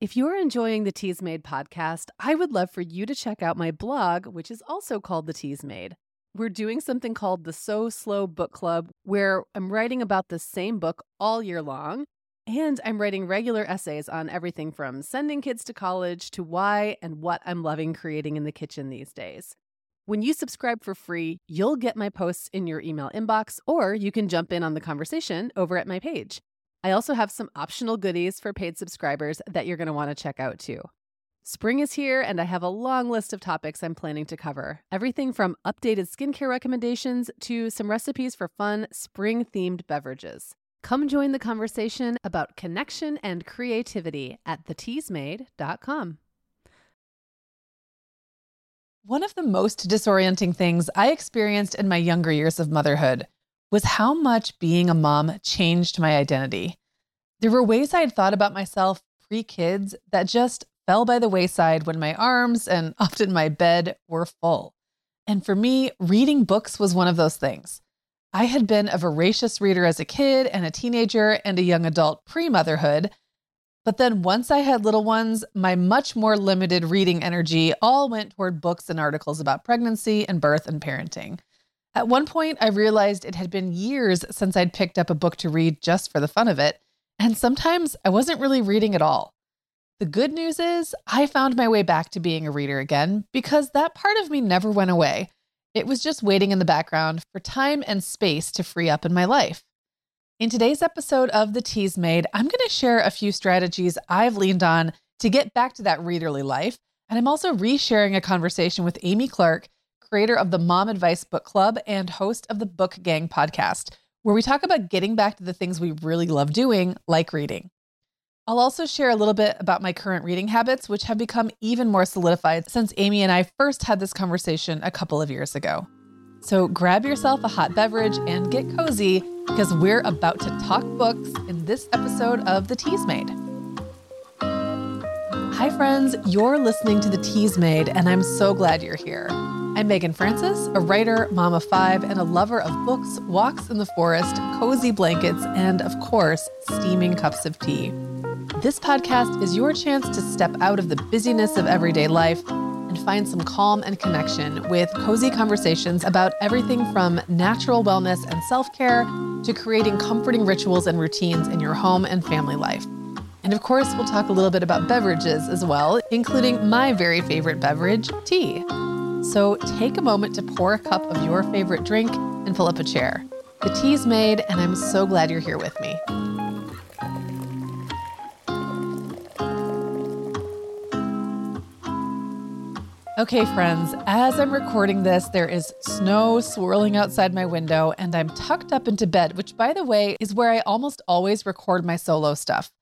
If you're enjoying the Teas Made podcast, I would love for you to check out my blog, which is also called The Teas Made. We're doing something called the So Slow Book Club, where I'm writing about the same book all year long. And I'm writing regular essays on everything from sending kids to college to why and what I'm loving creating in the kitchen these days. When you subscribe for free, you'll get my posts in your email inbox, or you can jump in on the conversation over at my page. I also have some optional goodies for paid subscribers that you're going to want to check out too. Spring is here, and I have a long list of topics I'm planning to cover. Everything from updated skincare recommendations to some recipes for fun spring themed beverages. Come join the conversation about connection and creativity at theteasmade.com. One of the most disorienting things I experienced in my younger years of motherhood was how much being a mom changed my identity. There were ways I had thought about myself pre kids that just fell by the wayside when my arms and often my bed were full. And for me, reading books was one of those things. I had been a voracious reader as a kid and a teenager and a young adult pre motherhood. But then once I had little ones, my much more limited reading energy all went toward books and articles about pregnancy and birth and parenting. At one point, I realized it had been years since I'd picked up a book to read just for the fun of it, and sometimes I wasn't really reading at all. The good news is, I found my way back to being a reader again because that part of me never went away. It was just waiting in the background for time and space to free up in my life. In today's episode of The Teas Made, I'm going to share a few strategies I've leaned on to get back to that readerly life. And I'm also resharing a conversation with Amy Clark creator of the Mom Advice Book Club and host of the Book Gang podcast, where we talk about getting back to the things we really love doing, like reading. I'll also share a little bit about my current reading habits, which have become even more solidified since Amy and I first had this conversation a couple of years ago. So grab yourself a hot beverage and get cozy because we're about to talk books in this episode of The Teas Made. Hi, friends. You're listening to The Teas Made, and I'm so glad you're here. I'm Meagan Francis, a writer, mom of five, and a lover of books, walks in the forest, cozy blankets, and of course, steaming cups of tea. This podcast is your chance to step out of the busyness of everyday life and find some calm and connection with cozy conversations about everything from natural wellness and self care to creating comforting rituals and routines in your home and family life. And of course, we'll talk a little bit about beverages as well, including my very favorite beverage, tea. So take a moment to pour a cup of your favorite drink and pull up a chair. The tea's made, and I'm so glad you're here with me. Okay, friends, as I'm recording this, there is snow swirling outside my window, and I'm tucked up into bed, which, by the way, is where I almost always record my solo stuff.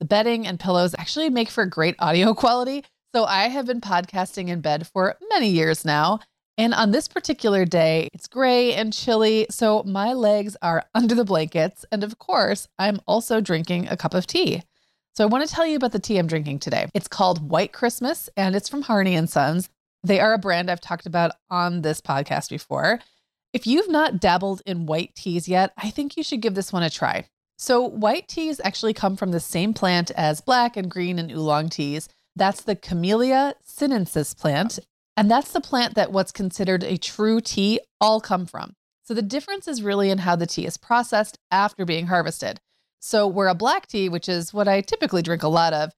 The bedding and pillows actually make for great audio quality, so I have been podcasting in bed for many years now. And on this particular day, it's gray and chilly, so my legs are under the blankets. And of course, I'm also drinking a cup of tea. So I want to tell you about the tea I'm drinking today. It's called White Christmas and it's from Harney and Sons. They are a brand I've talked about on this podcast before. If you've not dabbled in white teas yet, I think you should give this one a try. So, white teas actually come from the same plant as black and green and oolong teas. That's the Camellia sinensis plant. And that's the plant that what's considered a true tea all come from. So the difference is really in how the tea is processed after being harvested. So, where a black tea, which is what I typically drink a lot of,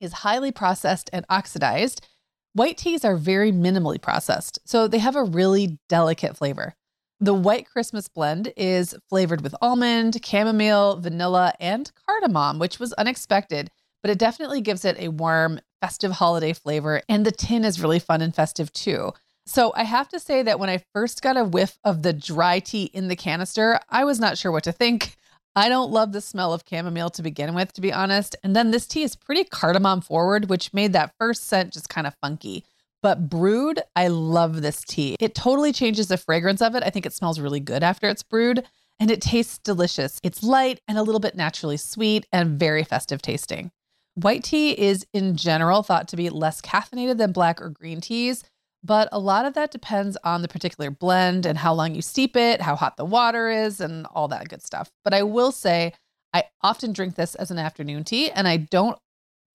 is highly processed and oxidized, white teas are very minimally processed. So they have a really delicate flavor. The White Christmas blend is flavored with almond, chamomile, vanilla, and cardamom, which was unexpected, but it definitely gives it a warm, festive holiday flavor. And the tin is really fun and festive too. So I have to say that when I first got a whiff of the dry tea in the canister, I was not sure what to think. I don't love the smell of chamomile to begin with, to be honest. And then this tea is pretty cardamom forward, which made that first scent just kind of funky. But brewed, I love this tea. It totally changes the fragrance of it. I think it smells really good after it's brewed and it tastes delicious. It's light and a little bit naturally sweet and very festive tasting. White tea is in general thought to be less caffeinated than black or green teas, but a lot of that depends on the particular blend and how long you steep it, how hot the water is, and all that good stuff. But I will say, I often drink this as an afternoon tea, and I don't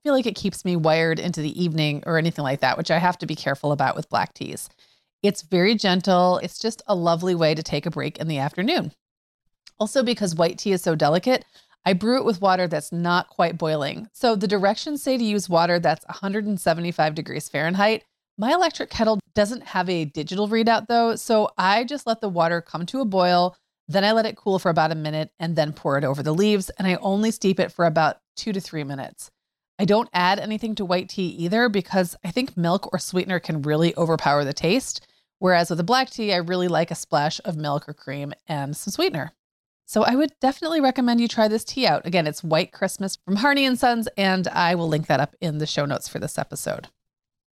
feel like it keeps me wired into the evening or anything like that, which I have to be careful about with black teas. It's very gentle. It's just a lovely way to take a break in the afternoon. Also, because white tea is so delicate, I brew it with water that's not quite boiling. So the directions say to use water that's 175 degrees Fahrenheit. My electric kettle doesn't have a digital readout though, so I just let the water come to a boil, then I let it cool for about a minute and then pour it over the leaves, and I only steep it for about two to three minutes. I don't add anything to white tea either because I think milk or sweetener can really overpower the taste. Whereas with a black tea, I really like a splash of milk or cream and some sweetener. So I would definitely recommend you try this tea out. Again, it's White Christmas from Harney and Sons, and I will link that up in the show notes for this episode.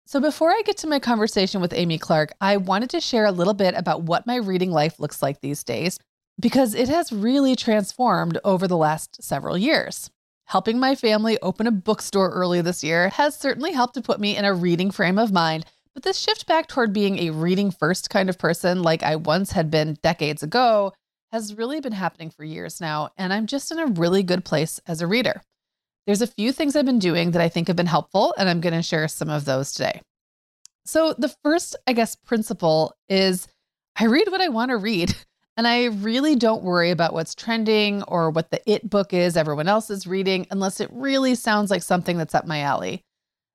So before I get to my conversation with Amy Clark, I wanted to share a little bit about what my reading life looks like these days because it has really transformed over the last several years. Helping my family open a bookstore early this year has certainly helped to put me in a reading frame of mind, but this shift back toward being a reading first kind of person like I once had been decades ago has really been happening for years now, and I'm just in a really good place as a reader. There's a few things I've been doing that I think have been helpful, and I'm going to share some of those today. So, the first, I guess, principle is I read what I want to read. And I really don't worry about what's trending or what the it book is everyone else is reading unless it really sounds like something that's up my alley.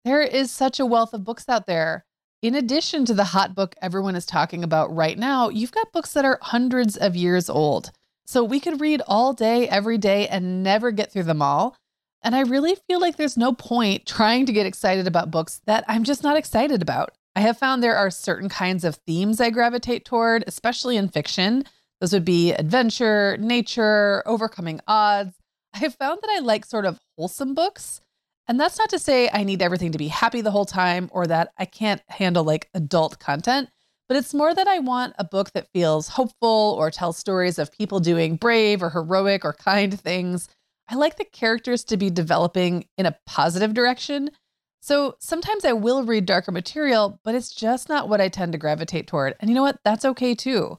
There is such a wealth of books out there in addition to the hot book everyone is talking about right now, you've got books that are hundreds of years old. So we could read all day, every day, and never get through them all. And I really feel like there's no point trying to get excited about books that I'm just not excited about. I have found there are certain kinds of themes I gravitate toward, especially in fiction. Those would be adventure, nature, overcoming odds. I have found that I like sort of wholesome books and that's not to say I need everything to be happy the whole time or that I can't handle like adult content, but it's more that I want a book that feels hopeful or tells stories of people doing brave or heroic or kind things. I like the characters to be developing in a positive direction. So sometimes I will read darker material, but it's just not what I tend to gravitate toward. And you know what? That's okay too.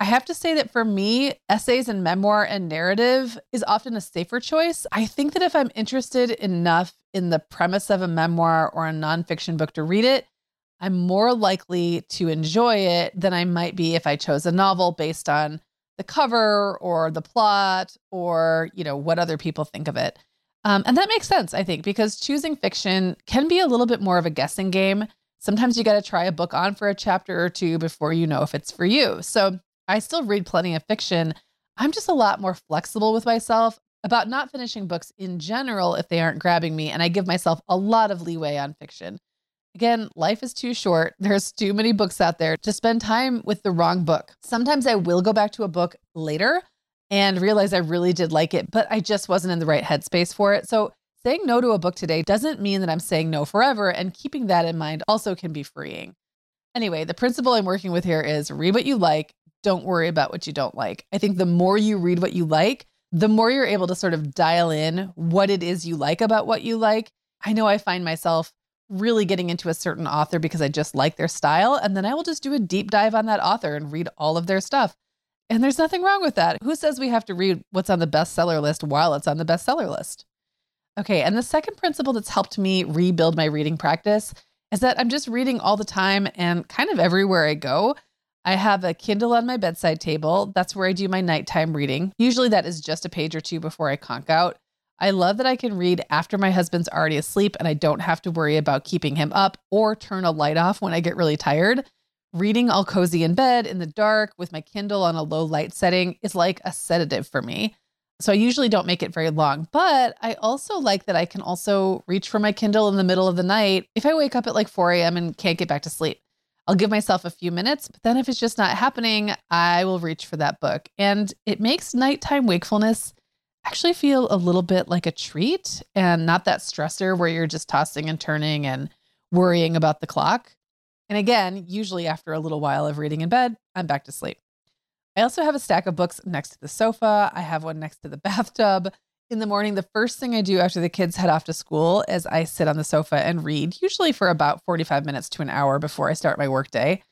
I have to say that for me, essays and memoir and narrative is often a safer choice. I think that if I'm interested enough in the premise of a memoir or a nonfiction book to read it, I'm more likely to enjoy it than I might be if I chose a novel based on the cover or the plot or, you know, what other people think of it. Um, and that makes sense, I think, because choosing fiction can be a little bit more of a guessing game. Sometimes you got to try a book on for a chapter or two before you know if it's for you. So I still read plenty of fiction. I'm just a lot more flexible with myself about not finishing books in general if they aren't grabbing me, and I give myself a lot of leeway on fiction. Again, life is too short. There's too many books out there to spend time with the wrong book. Sometimes I will go back to a book later and realize I really did like it, but I just wasn't in the right headspace for it. So, saying no to a book today doesn't mean that I'm saying no forever, and keeping that in mind also can be freeing. Anyway, the principle I'm working with here is read what you like, don't worry about what you don't like. I think the more you read what you like, the more you're able to sort of dial in what it is you like about what you like. I know I find myself really getting into a certain author because I just like their style. And then I will just do a deep dive on that author and read all of their stuff. And there's nothing wrong with that. Who says we have to read what's on the bestseller list while it's on the bestseller list? Okay. And the second principle that's helped me rebuild my reading practice is that I'm just reading all the time and kind of everywhere I go. I have a Kindle on my bedside table. That's where I do my nighttime reading. Usually that is just a page or two before I conk out. I love that I can read after my husband's already asleep and I don't have to worry about keeping him up or turn a light off when I get really tired. Reading all cozy in bed in the dark with my Kindle on a low light setting is like a sedative for me. So I usually don't make it very long, but I also like that I can also reach for my Kindle in the middle of the night if I wake up at like 4 a.m. and can't get back to sleep. I'll give myself a few minutes, but then if it's just not happening, I will reach for that book. And it makes nighttime wakefulness actually feel a little bit like a treat and not that stressor where you're just tossing and turning and worrying about the clock. And again, usually after a little while of reading in bed, I'm back to sleep. I also have a stack of books next to the sofa. I have one next to the bathtub in the morning, the first thing I do after the kids head off to school is I sit on the sofa and read, usually for about 45 minutes to an hour before I start my workday.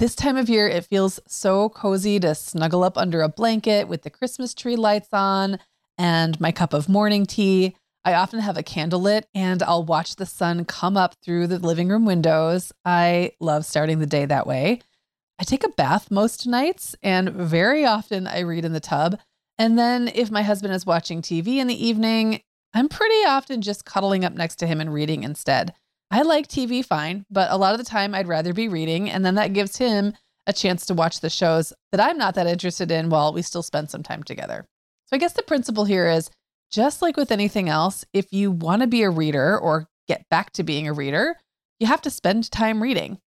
This time of year, it feels so cozy to snuggle up under a blanket with the Christmas tree lights on and my cup of morning tea. I often have a candle lit and I'll watch the sun come up through the living room windows. I love starting the day that way. I take a bath most nights and very often I read in the tub. And then if my husband is watching TV in the evening, I'm pretty often just cuddling up next to him and reading instead. I like TV fine, but a lot of the time I'd rather be reading. And then that gives him a chance to watch the shows that I'm not that interested in while we still spend some time together. So I guess the principle here is just like with anything else, if you want to be a reader or get back to being a reader, you have to spend time reading.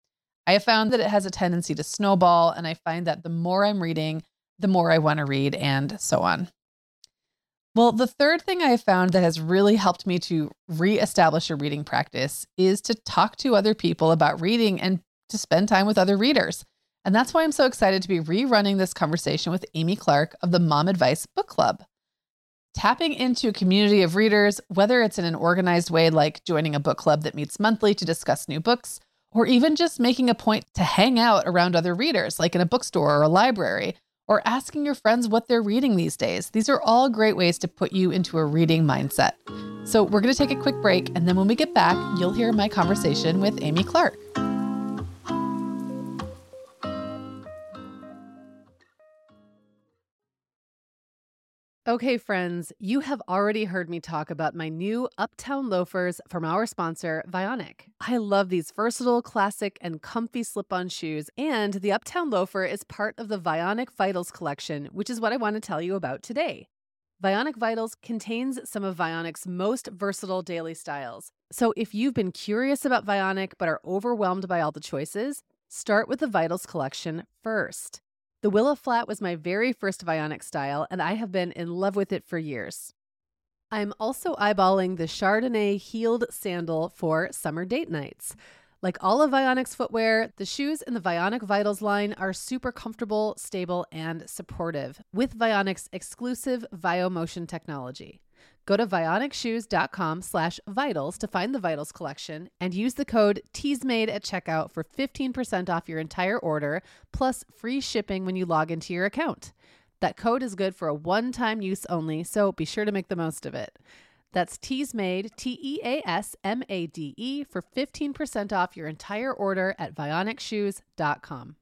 I have found that it has a tendency to snowball, and I find that the more I'm reading, the more I want to read, and so on. Well, the third thing I found that has really helped me to reestablish a reading practice is to talk to other people about reading and to spend time with other readers. And that's why I'm so excited to be rerunning this conversation with Amy Clark of the Mom Advice Book Club. Tapping into a community of readers, whether it's in an organized way like joining a book club that meets monthly to discuss new books, or even just making a point to hang out around other readers, like in a bookstore or a library, or asking your friends what they're reading these days. These are all great ways to put you into a reading mindset. So, we're going to take a quick break, and then when we get back, you'll hear my conversation with Amy Clark. Okay, friends, you have already heard me talk about my new Uptown loafers from our sponsor, Vionic. I love these versatile, classic, and comfy slip on shoes, and the Uptown loafer is part of the Vionic Vitals collection, which is what I want to tell you about today. Vionic Vitals contains some of Vionic's most versatile daily styles. So if you've been curious about Vionic but are overwhelmed by all the choices, start with the Vitals collection first. The Willow Flat was my very first Vionic style, and I have been in love with it for years. I'm also eyeballing the Chardonnay heeled sandal for summer date nights. Like all of Vionic's footwear, the shoes in the Vionic Vitals line are super comfortable, stable, and supportive with Vionic's exclusive VioMotion technology. Go to vionicshoes.com slash vitals to find the Vitals collection and use the code TEASMADE at checkout for 15% off your entire order, plus free shipping when you log into your account. That code is good for a one-time use only, so be sure to make the most of it. That's TEASMADE, T-E-A-S-M-A-D-E for 15% off your entire order at vionicshoes.com.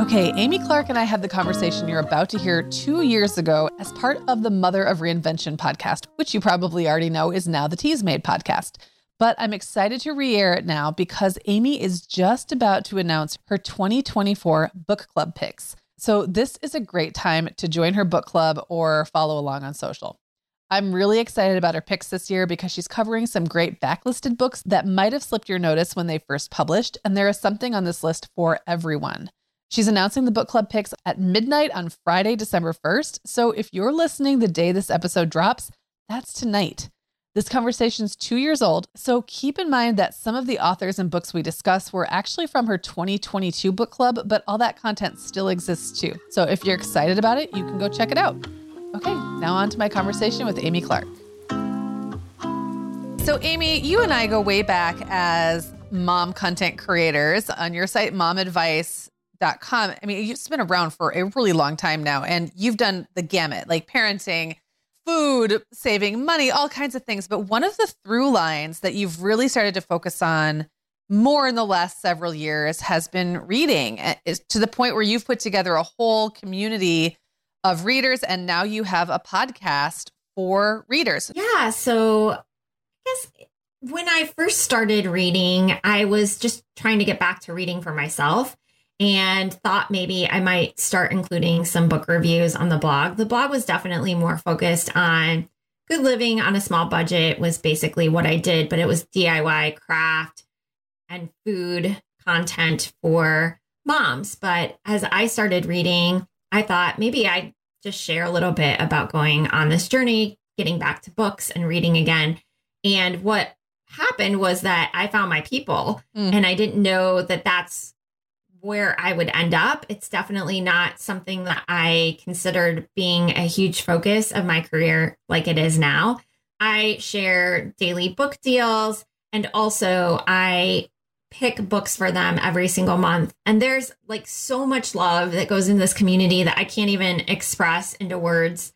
Okay, Amy Clark and I had the conversation you're about to hear two years ago as part of the Mother of Reinvention podcast, which you probably already know is now the Teas Made podcast. But I'm excited to re air it now because Amy is just about to announce her 2024 book club picks. So, this is a great time to join her book club or follow along on social. I'm really excited about her picks this year because she's covering some great backlisted books that might have slipped your notice when they first published, and there is something on this list for everyone. She's announcing the book club picks at midnight on Friday, December 1st. So if you're listening the day this episode drops, that's tonight. This conversation's two years old, so keep in mind that some of the authors and books we discuss were actually from her 2022 book club, but all that content still exists too. So if you're excited about it, you can go check it out. Okay, now on to my conversation with Amy Clark. So, Amy, you and I go way back as mom content creators on your site, Mom Advice com. I mean, it's been around for a really long time now, and you've done the gamut, like parenting, food, saving money, all kinds of things. But one of the through lines that you've really started to focus on more in the last several years has been reading eh, to the point where you've put together a whole community of readers and now you have a podcast for readers. Yeah, so I guess when I first started reading, I was just trying to get back to reading for myself and thought maybe I might start including some book reviews on the blog. The blog was definitely more focused on good living on a small budget was basically what I did, but it was DIY craft and food content for moms. But as I started reading, I thought maybe I'd just share a little bit about going on this journey, getting back to books and reading again. And what happened was that I found my people mm. and I didn't know that that's where I would end up. It's definitely not something that I considered being a huge focus of my career like it is now. I share daily book deals and also I pick books for them every single month. And there's like so much love that goes in this community that I can't even express into words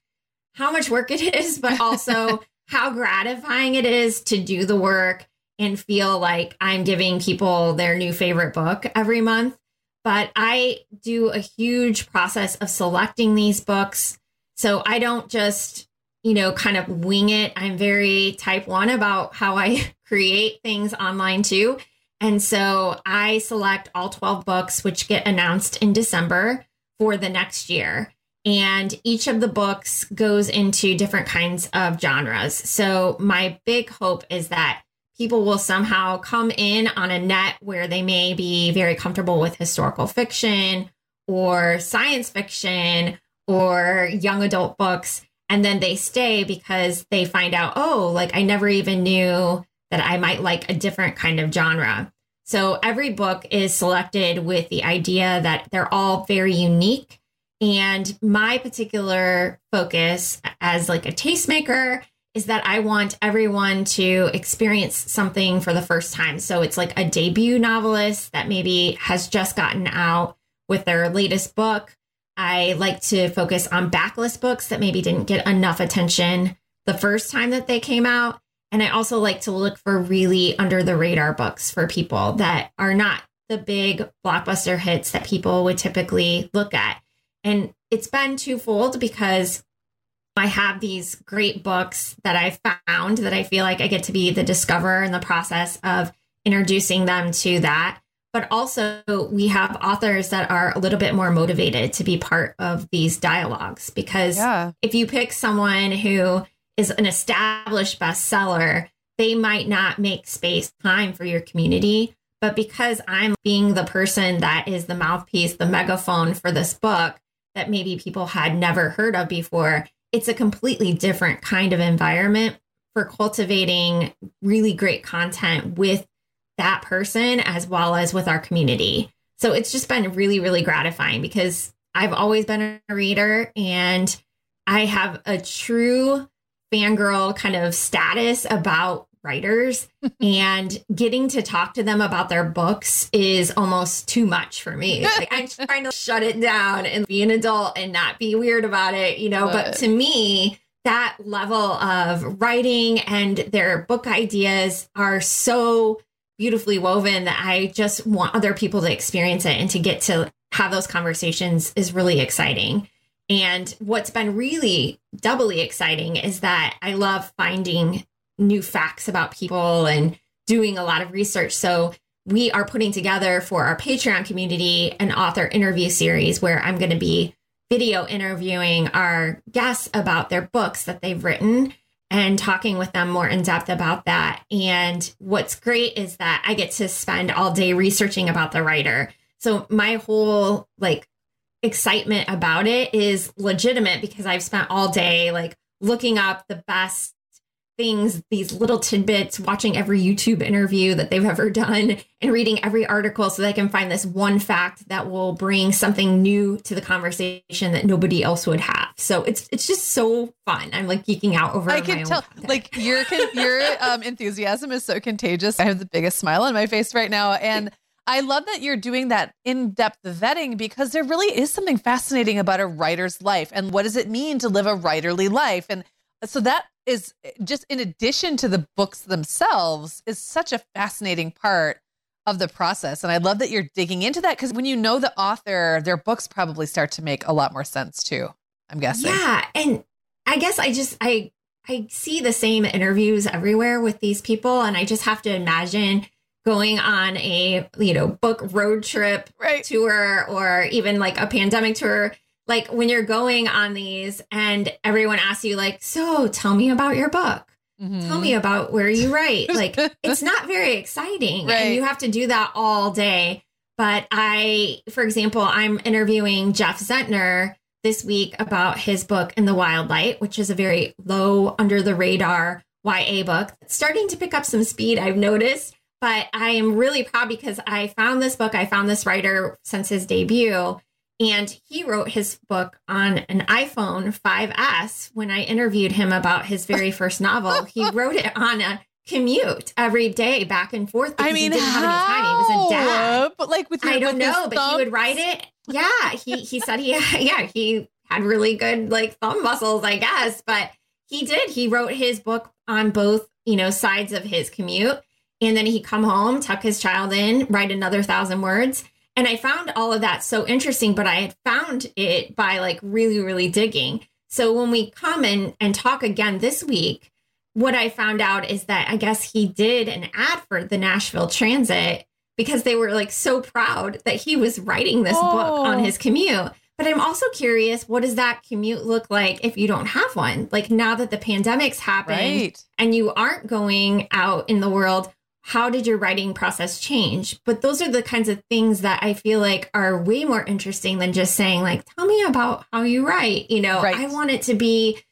how much work it is, but also how gratifying it is to do the work and feel like I'm giving people their new favorite book every month. But I do a huge process of selecting these books. So I don't just, you know, kind of wing it. I'm very type one about how I create things online too. And so I select all 12 books, which get announced in December for the next year. And each of the books goes into different kinds of genres. So my big hope is that people will somehow come in on a net where they may be very comfortable with historical fiction or science fiction or young adult books. And then they stay because they find out, oh, like I never even knew that I might like a different kind of genre. So every book is selected with the idea that they're all very unique. And my particular focus as like a tastemaker is that I want everyone to experience something for the first time. So it's like a debut novelist that maybe has just gotten out with their latest book. I like to focus on backlist books that maybe didn't get enough attention the first time that they came out. And I also like to look for really under the radar books for people that are not the big blockbuster hits that people would typically look at. And it's been twofold because I have these great books that I found that I feel like I get to be the discoverer in the process of introducing them to that. But also, we have authors that are a little bit more motivated to be part of these dialogues because yeah. if you pick someone who is an established bestseller, they might not make space time for your community. But because I'm being the person that is the mouthpiece, the megaphone for this book that maybe people had never heard of before, it's a completely different kind of environment for cultivating really great content with that person as well as with our community. So it's just been really, really gratifying because I've always been a reader and I have a true fangirl kind of status about writers and getting to talk to them about their books is almost too much for me. Like I'm trying to shut it down and be an adult and not be weird about it, you know, but to me that level of writing and their book ideas are so beautifully woven that I just want other people to experience it and to get to have those conversations is really exciting. And what's been really doubly exciting is that I love finding new facts about people and doing a lot of research. So we are putting together for our Patreon community an author interview series where I'm going to be video interviewing our guests about their books that they've written and talking with them more in depth about that. And what's great is that I get to spend all day researching about the writer. So my whole like excitement about it is legitimate because I've spent all day like looking up the best things, these little tidbits, watching every YouTube interview that they've ever done and reading every article so they can find this one fact that will bring something new to the conversation that nobody else would have. So it's it's just so fun. I'm like geeking out over. I can tell, like your your um, enthusiasm is so contagious. I have the biggest smile on my face right now, and I love that you're doing that in depth vetting because there really is something fascinating about a writer's life and what does it mean to live a writerly life. And so that is just in addition to the books themselves, is such a fascinating part of the process. And I love that you're digging into that because when you know the author, their books probably start to make a lot more sense too. I'm guessing. Yeah. And I guess I just, I, I see the same interviews everywhere with these people. And I just have to imagine going on a you know book road trip right. tour or even like a pandemic tour like when you're going on these and everyone asks you like so tell me about your book mm-hmm. tell me about where you write like it's not very exciting right. and you have to do that all day but i for example i'm interviewing jeff zentner this week about his book in the wild light which is a very low under the radar ya book starting to pick up some speed i've noticed but I am really proud because I found this book, I found this writer since his debut, and he wrote his book on an iPhone 5S when I interviewed him about his very first novel. He wrote it on a commute every day back and forth. I mean, he didn't how? have any time. He was a dad. But like with your, I don't know, but he would write it. Yeah, he he said he yeah he had really good like thumb muscles, I guess. But he did. He wrote his book on both you know sides of his commute, and then he'd come home, tuck his child in, write another thousand words. And I found all of that so interesting, but I had found it by like really, really digging. So when we come and, and talk again this week, what I found out is that I guess he did an ad for the Nashville Transit because they were like so proud that he was writing this oh. book on oh. his commute. But I'm also curious, what does that commute look like if you don't have one? Like now that the pandemic's happened right. and you aren't going out in the world, how did your writing process change? But those are the kinds of things that I feel like are way more interesting than just saying, like, tell me about how you write. You know, right. I want it to be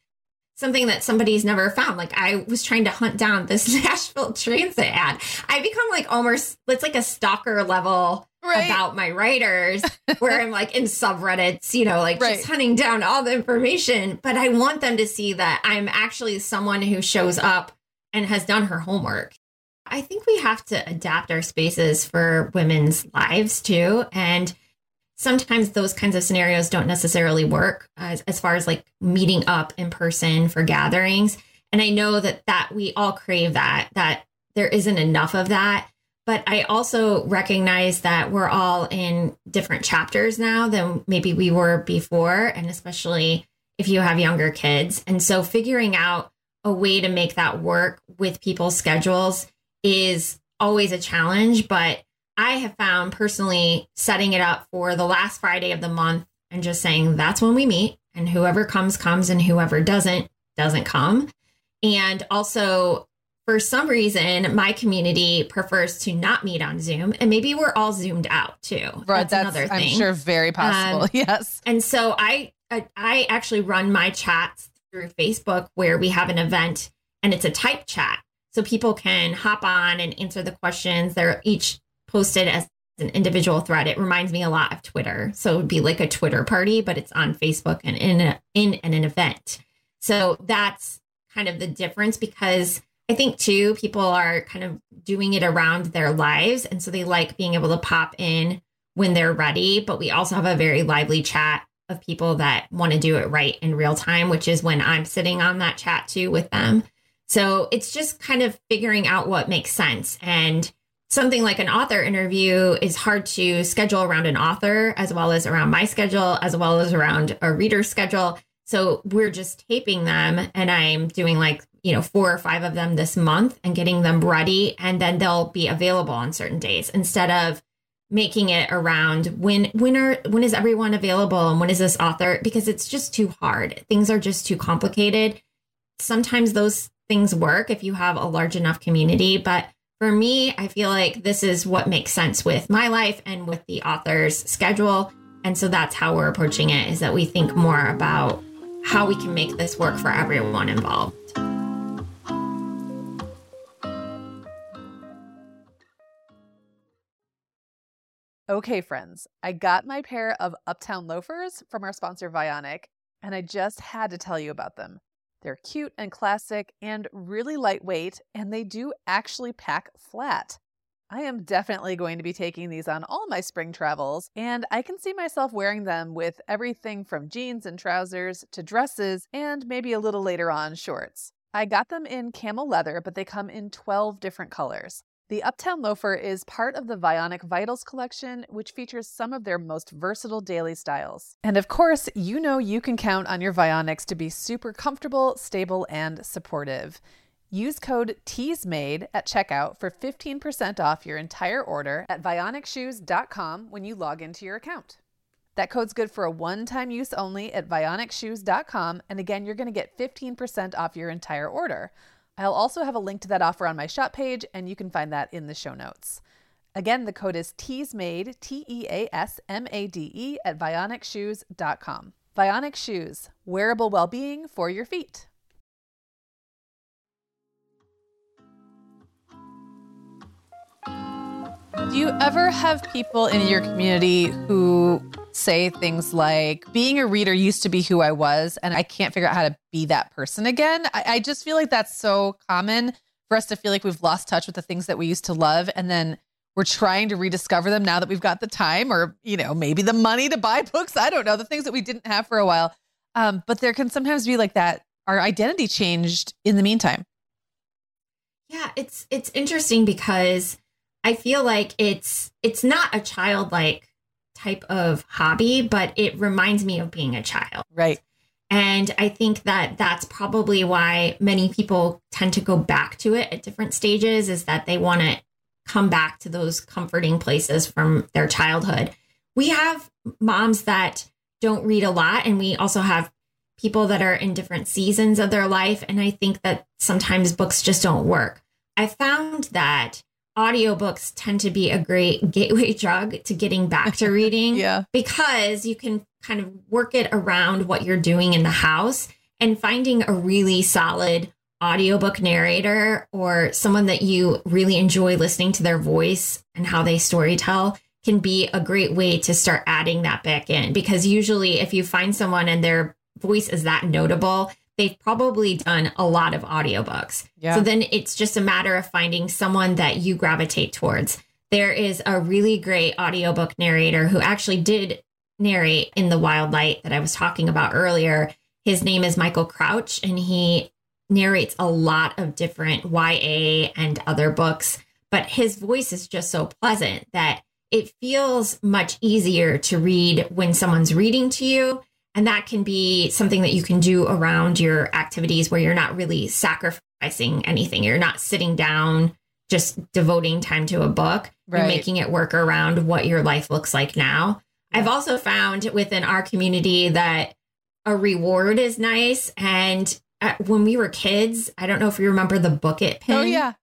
something that somebody's never found. Like I was trying to hunt down this Nashville transit ad. I become like almost it's like a stalker level right. about my writers where I'm like in subreddits, you know, like right. just hunting down all the information. But I want them to see that I'm actually someone who shows up and has done her homework. I think we have to adapt our spaces for women's lives too. And sometimes those kinds of scenarios don't necessarily work as, as far as like meeting up in person for gatherings. And I know that that we all crave that, that there isn't enough of that. But I also recognize that we're all in different chapters now than maybe we were before. And especially if you have younger kids. And so figuring out a way to make that work with people's schedules is always a challenge, but I have found personally setting it up for the last Friday of the month and just saying that's when we meet and whoever comes comes and whoever doesn't doesn't come. And also for some reason my community prefers to not meet on Zoom and maybe we're all zoomed out too. Right, that's, that's another thing. I'm sure very possible. Um, yes. And so I, I I actually run my chats through Facebook where we have an event and it's a type chat. So people can hop on and answer the questions. They're each posted as an individual thread. It reminds me a lot of Twitter. So it would be like a Twitter party, but it's on Facebook and in a, in an event. So that's kind of the difference because I think too people are kind of doing it around their lives and so they like being able to pop in when they're ready, but we also have a very lively chat of people that want to do it right in real time, which is when I'm sitting on that chat too with them. So it's just kind of figuring out what makes sense. And something like an author interview is hard to schedule around an author as well as around my schedule, as well as around a reader's schedule. So we're just taping them and I'm doing like, you know, four or five of them this month and getting them ready. And then they'll be available on certain days instead of making it around when when are when is everyone available and when is this author because it's just too hard things are just too complicated sometimes those things work if you have a large enough community. But for me, I feel like this is what makes sense with my life and with the author's schedule. And so that's how we're approaching it is that we think more about how we can make this work for everyone involved. Okay, friends, I got my pair of Uptown loafers from our sponsor Vionic, and I just had to tell you about them. They're cute and classic and really lightweight, and they do actually pack flat. I am definitely going to be taking these on all my spring travels, and I can see myself wearing them with everything from jeans and trousers to dresses and maybe a little later on shorts. I got them in camel leather, but they come in 12 different colors. The Uptown Loafer is part of the Vionic Vitals collection, which features some of their most versatile daily styles. And of course, you know you can count on your Vionics to be super comfortable, stable, and supportive. Use code TEASMADE at checkout for 15% off your entire order at vionicshoes.com when you log into your account. That code's good for a one time use only at vionicshoes.com. And again, you're going to get 15% off your entire order. I'll also have a link to that offer on my shop page, and you can find that in the show notes. Again, the code is TEASMADE, T E A S M A D E, at vionicshoes.com. Vionic Shoes, wearable well being for your feet. Do you ever have people in your community who say things like, being a reader used to be who I was, and I can't figure out how to be that person again. I, I just feel like that's so common for us to feel like we've lost touch with the things that we used to love. And then we're trying to rediscover them now that we've got the time or, you know, maybe the money to buy books. I don't know, the things that we didn't have for a while. Um, but there can sometimes be like that, our identity changed in the meantime. Yeah, it's it's interesting because I feel like it's it's not a childlike type of hobby, but it reminds me of being a child. Right. And I think that that's probably why many people tend to go back to it at different stages is that they want to come back to those comforting places from their childhood. We have moms that don't read a lot, and we also have people that are in different seasons of their life. And I think that sometimes books just don't work. I found that audiobooks tend to be a great gateway drug to getting back to reading. yeah. Because you can kind of work it around what you're doing in the house and finding a really solid audiobook narrator or someone that you really enjoy listening to their voice and how they storytell can be a great way to start adding that back in because usually if you find someone and their voice is that notable they've probably done a lot of audiobooks Yeah. so then it's just a matter of finding someone that you gravitate towards there is a really great audiobook narrator who actually did narrate in the wild light that i was talking about earlier his name is michael crouch and he narrates a lot of different YA and other books, but his voice is just so pleasant that it feels much easier to read when someone's reading to you. And that can be something that you can do around your activities where you're not really sacrificing anything. You're not sitting down, just devoting time to a book. You're making it work around what your life looks like now. I've also found within our community that a reward is nice. And uh, when we were kids, I don't know if you remember the book it pin. Oh, yeah.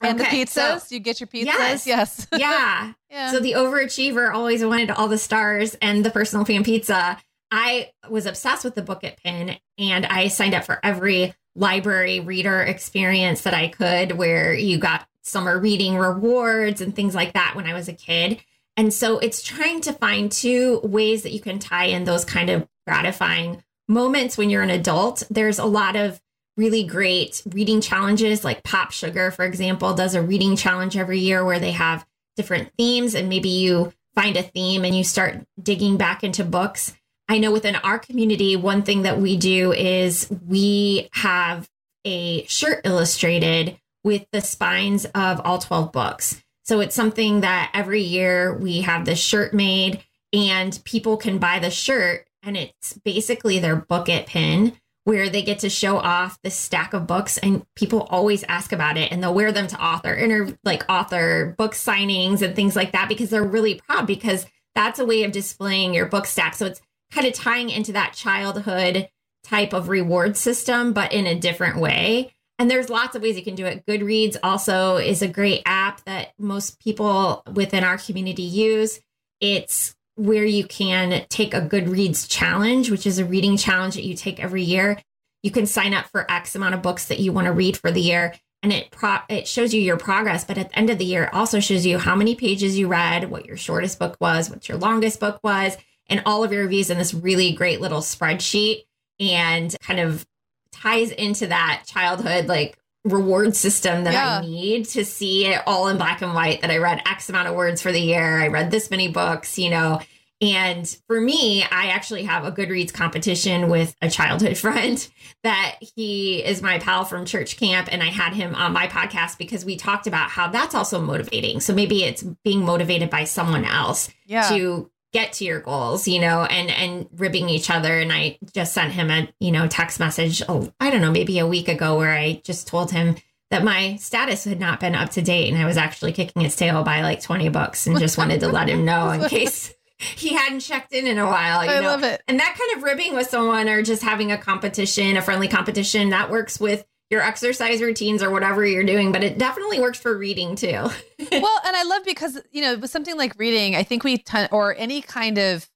And Okay, the so- pizzas, you get your pizzas. Yes. Yes. yeah. yeah. So the overachiever always wanted all the stars and the personal fan pizza. I was obsessed with the book it pin and I signed up for every library reader experience that I could where you got summer reading rewards and things like that when I was a kid. And so it's trying to find two ways that you can tie in those kind of gratifying moments when you're an adult. There's a lot of really great reading challenges, like Pop Sugar, for example, does a reading challenge every year where they have different themes and maybe you find a theme and you start digging back into books. I know within our community, one thing that we do is we have a shirt illustrated with the spines of all 12 books. So it's something that every year we have this shirt made and people can buy the shirt and it's basically their book it pin where they get to show off the stack of books and people always ask about it and they'll wear them to author inter like author book signings and things like that because they're really proud because that's a way of displaying your book stack so it's kind of tying into that childhood type of reward system but in a different way and there's lots of ways you can do it goodreads also is a great app that most people within our community use it's where you can take a Goodreads challenge, which is a reading challenge that you take every year. You can sign up for X amount of books that you want to read for the year, and it pro- it shows you your progress. But at the end of the year, it also shows you how many pages you read, what your shortest book was, what your longest book was, and all of your reviews in this really great little spreadsheet, and kind of ties into that childhood like reward system that Yeah. I need to see it all in black and white that I read X amount of words for the year. I read this many books, you know. And for me, I actually have a Goodreads competition with a childhood friend that he is my pal from church camp. And I had him on my podcast because we talked about how that's also motivating. So maybe it's being motivated by someone else yeah. to get to your goals, you know, and and ribbing each other. And I just sent him a you know text message. Oh, I don't know, maybe a week ago, where I just told him that my status had not been up to date, and I was actually kicking its tail by like twenty bucks, and just wanted to let him know in case he hadn't checked in in a while. You I know? love it. And that kind of ribbing with someone or just having a competition, a friendly competition, that works with your exercise routines or whatever you're doing, but it definitely works for reading too. well, and I love because you know with something like reading, I think we ton- or any kind of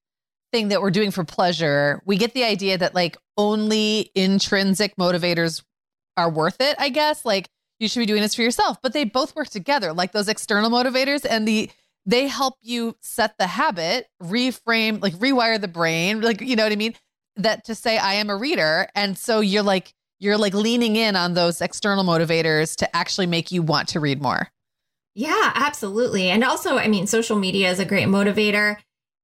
thing that we're doing for pleasure, we get the idea that like only intrinsic motivators are worth it. I guess like you should be doing this for yourself, but they both work together. Like those external motivators and the they help you set the habit, reframe, like rewire the brain, like you know what I mean. That to say I am a reader, and so you're like you're like leaning in on those external motivators to actually make you want to read more. Yeah, absolutely. And also, I mean, social media is a great motivator.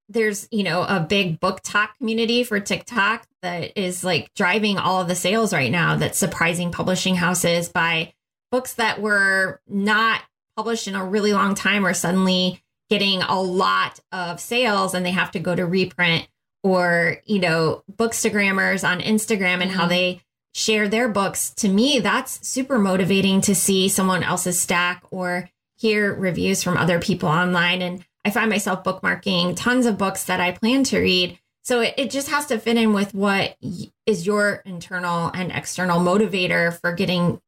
There's, you know, a big BookTok community for TikTok that is like driving all of the sales right now that's surprising publishing houses by books that were not published in a really long time are suddenly getting a lot of sales and they have to go to reprint or, you know, bookstagrammers on Instagram and mm-hmm. how they share their books. To me, that's super motivating to see someone else's stack or hear reviews from other people online. And I find myself bookmarking tons of books that I plan to read. So it, it just has to fit in with what is your internal and external motivator for getting,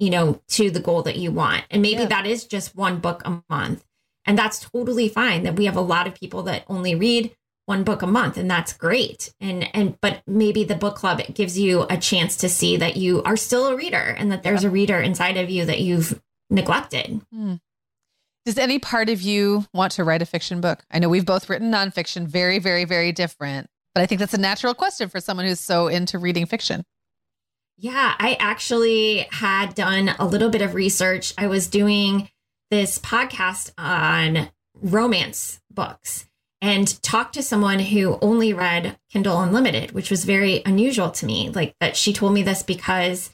you know, to the goal that you want. And maybe yeah. that is just one book a month. And that's totally fine that we have a lot of people that only read one book a month and that's great and and but maybe the book club gives you a chance to see that you are still a reader and that there's a reader inside of you that you've neglected hmm. Does any part of you want to write a fiction book? I know we've both written nonfiction, very, very, very different, but I think that's a natural question for someone who's so into reading fiction. Yeah, I actually had done a little bit of research. I was doing this podcast on romance books and talked to someone who only read Kindle Unlimited, which was very unusual to me. Like that she told me this because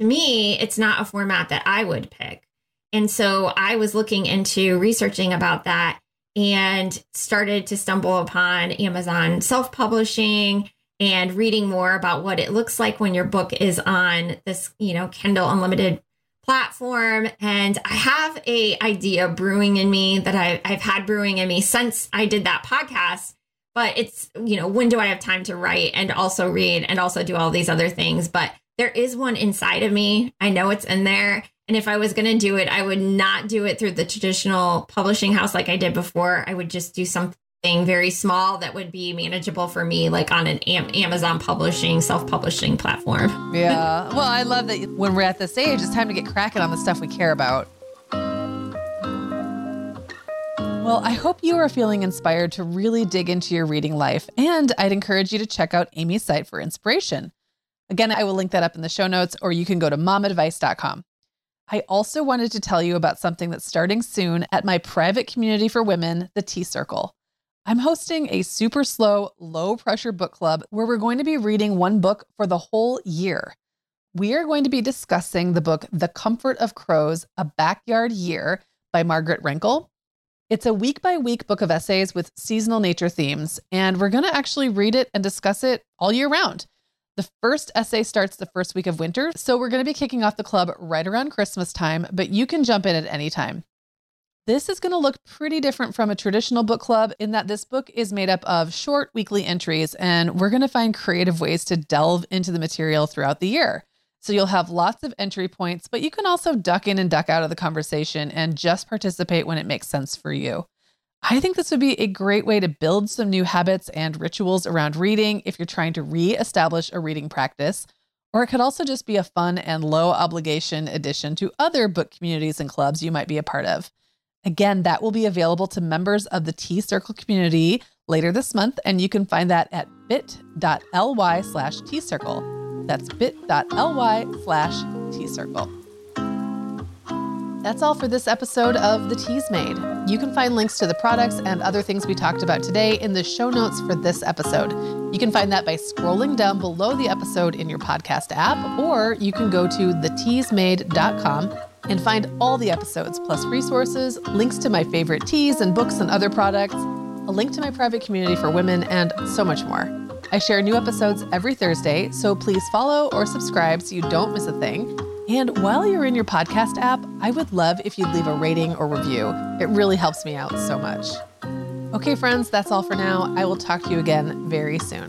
to me, it's not a format that I would pick. And so I was looking into researching about that and started to stumble upon Amazon self publishing and reading more about what it looks like when your book is on this, you know, Kindle Unlimited platform and i have a idea brewing in me that I, i've had brewing in me since i did that podcast but it's you know when do i have time to write and also read and also do all these other things? But there is one inside of me. I know it's in there. And if I was going to do it, I would not do it through the traditional publishing house like I did before. I would just do very small that would be manageable for me, like on an Amazon publishing, self publishing platform. Yeah. well, I love that when we're at this age, it's time to get cracking on the stuff we care about. Well, I hope you are feeling inspired to really dig into your reading life, and I'd encourage you to check out Amy's site for inspiration. Again, I will link that up in the show notes, or you can go to momadvice.com. I also wanted to tell you about something that's starting soon at my private community for women, the Tea Circle. I'm hosting a super slow, low pressure book club where we're going to be reading one book for the whole year. We are going to be discussing the book The Comfort of Crows, A Backyard Year by Margaret Renkl. It's a week by week book of essays with seasonal nature themes, and we're going to actually read it and discuss it all year round. The first essay starts the first week of winter, so we're going to be kicking off the club right around Christmas time, but you can jump in at any time. This is going to look pretty different from a traditional book club in that this book is made up of short weekly entries, and we're going to find creative ways to delve into the material throughout the year. So you'll have lots of entry points, but you can also duck in and duck out of the conversation and just participate when it makes sense for you. I think this would be a great way to build some new habits and rituals around reading if you're trying to re-establish a reading practice. Or it could also just be a fun and low obligation addition to other book communities and clubs you might be a part of. Again, that will be available to members of the Tea Circle community later this month, and you can find that at bit.ly slash Tea Circle. That's bit.ly slash Tea Circle. That's all for this episode of The Teas Made. You can find links to the products and other things we talked about today in the show notes for this episode. You can find that by scrolling down below the episode in your podcast app, or you can go to theteasmade.com and find all the episodes, plus resources, links to my favorite teas and books and other products, a link to my private community for women, and so much more. I share new episodes every Thursday, so please follow or subscribe so you don't miss a thing. And while you're in your podcast app, I would love if you'd leave a rating or review. It really helps me out so much. Okay, friends, that's all for now. I will talk to you again very soon.